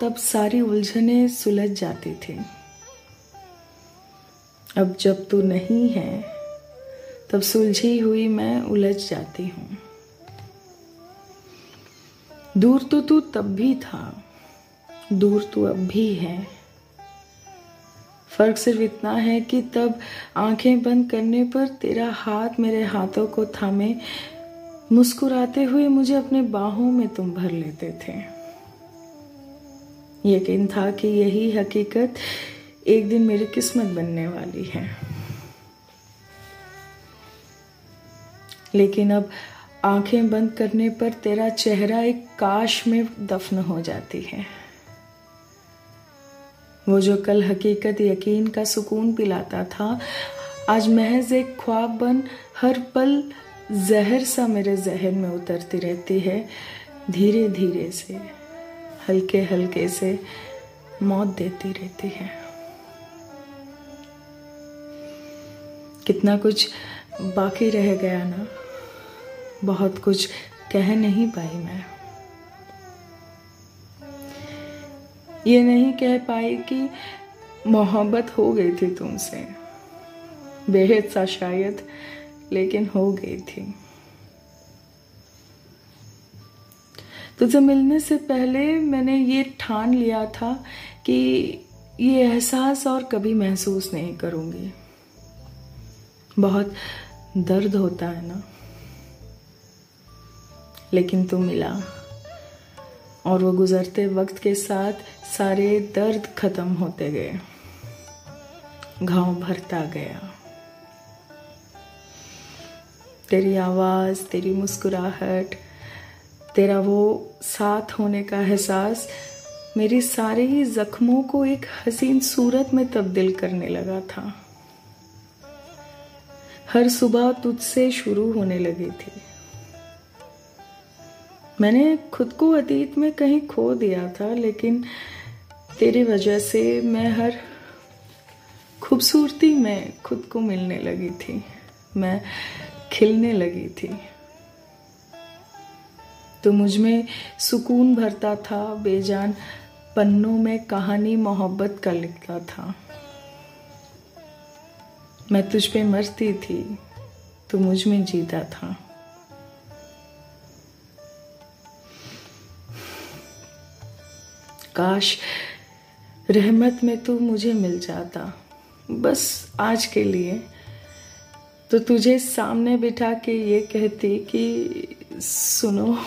तब सारी उलझने सुलझ जाती थी। अब जब तू नहीं है, तब सुलझी हुई मैं उलझ जाती हूँ। दूर तो तू तब भी था, दूर तू अब भी है। फ़र्क सिर्फ़ इतना है कि तब आँखें बंद करने पर तेरा हाथ मेरे हाथों को थामे, मुस्कुराते हुए मुझे अपने बाहों में तुम भर लेते थे। यकीन था कि यही हकीकत एक दिन मेरी किस्मत बनने वाली है। लेकिन अब आँखें बंद करने पर तेरा चेहरा एक काश में दफन हो जाती है। वो जो कल हकीकत यकीन का सुकून पिलाता था, आज महज एक ख्वाब बन हर पल जहर सा मेरे जहन में उतरती रहती है धीरे धीरे से। हल्के हल्के से मौत देती रहती है। कितना कुछ बाकी रह गया ना, बहुत कुछ कह नहीं पाई मैं। ये नहीं कह पाई कि मोहब्बत हो गई थी तुमसे। बेहद सा शायद, लेकिन हो गई थी। तुझे मिलने से पहले मैंने ये ठान लिया था कि ये एहसास और कभी महसूस नहीं करूँगी। बहुत दर्द होता है ना। लेकिन तू मिला। और वो गुजरते वक्त के साथ सारे दर्द खत्म होते गए। घाव भरता गया। तेरी आवाज़, तेरी मुस्कुराहट तेरा वो साथ होने का एहसास मेरी सारे ही जख्मों को एक हसीन सूरत में तब्दील करने लगा था। हर सुबह तुझसे शुरू होने लगी थी। मैंने खुद को अतीत में कहीं खो दिया था, लेकिन तेरी वजह से मैं हर खूबसूरती में खुद को मिलने लगी थी। मैं खिलने लगी थी। तो मुझमें सुकून भरता था, बेजान पन्नों में कहानी मोहब्बत का लिखता था। मैं तुझ पे मरती थी तो मुझमें जीता था। काश रहमत में तू मुझे मिल जाता। बस आज के लिए तो तुझे सामने बिठा के ये कहती कि सुनो।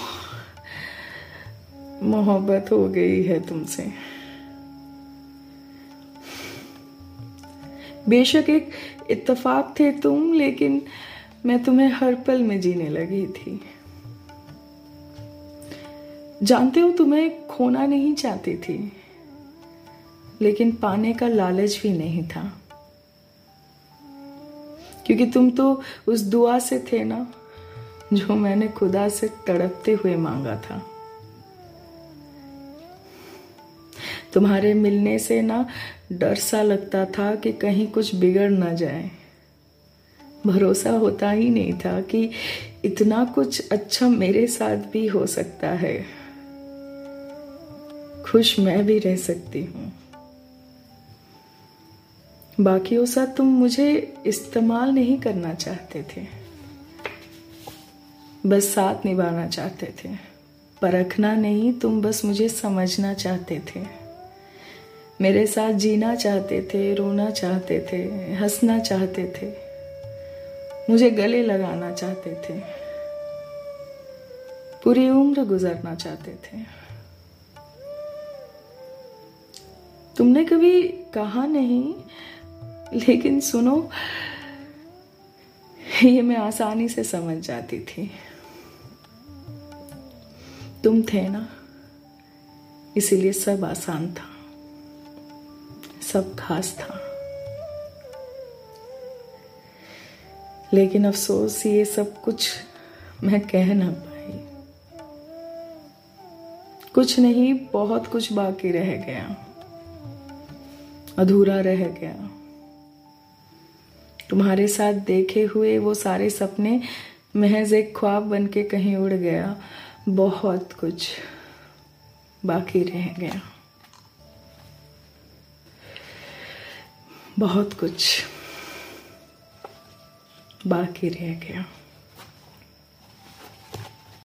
मोहब्बत हो गई है तुमसे। बेशक एक इत्तेफाक थे तुम, लेकिन मैं तुम्हें हर पल में जीने लगी थी। जानते हो, तुम्हें खोना नहीं चाहती थी, लेकिन पाने का लालच भी नहीं था। क्योंकि तुम तो उस दुआ से थे ना, जो मैंने खुदा से तड़पते हुए मांगा था। तुम्हारे मिलने से ना डर सा लगता था कि कहीं कुछ बिगड़ ना जाए। भरोसा होता ही नहीं था कि इतना कुछ अच्छा मेरे साथ भी हो सकता है। खुश मैं भी रह सकती हूँ। बाकियों सा तुम मुझे इस्तेमाल नहीं करना चाहते थे। बस साथ निभाना चाहते थे। परखना नहीं, तुम बस मुझे समझना चाहते थे। मेरे साथ जीना चाहते थे, रोना चाहते थे, हंसना चाहते थे, मुझे गले लगाना चाहते थे, पूरी उम्र गुजरना चाहते थे। तुमने कभी कहा नहीं, लेकिन सुनो, ये मैं आसानी से समझ जाती थी। तुम थे ना, इसीलिए सब आसान था। सब खास था। लेकिन अफसोस, ये सब कुछ मैं कह ना पाई। कुछ नहीं, बहुत कुछ बाकी रह गया। अधूरा रह गया। तुम्हारे साथ देखे हुए वो सारे सपने महज एक ख्वाब बन के कहीं उड़ गया। बहुत कुछ बाकी रह गया। बहुत कुछ बाकी रह गया।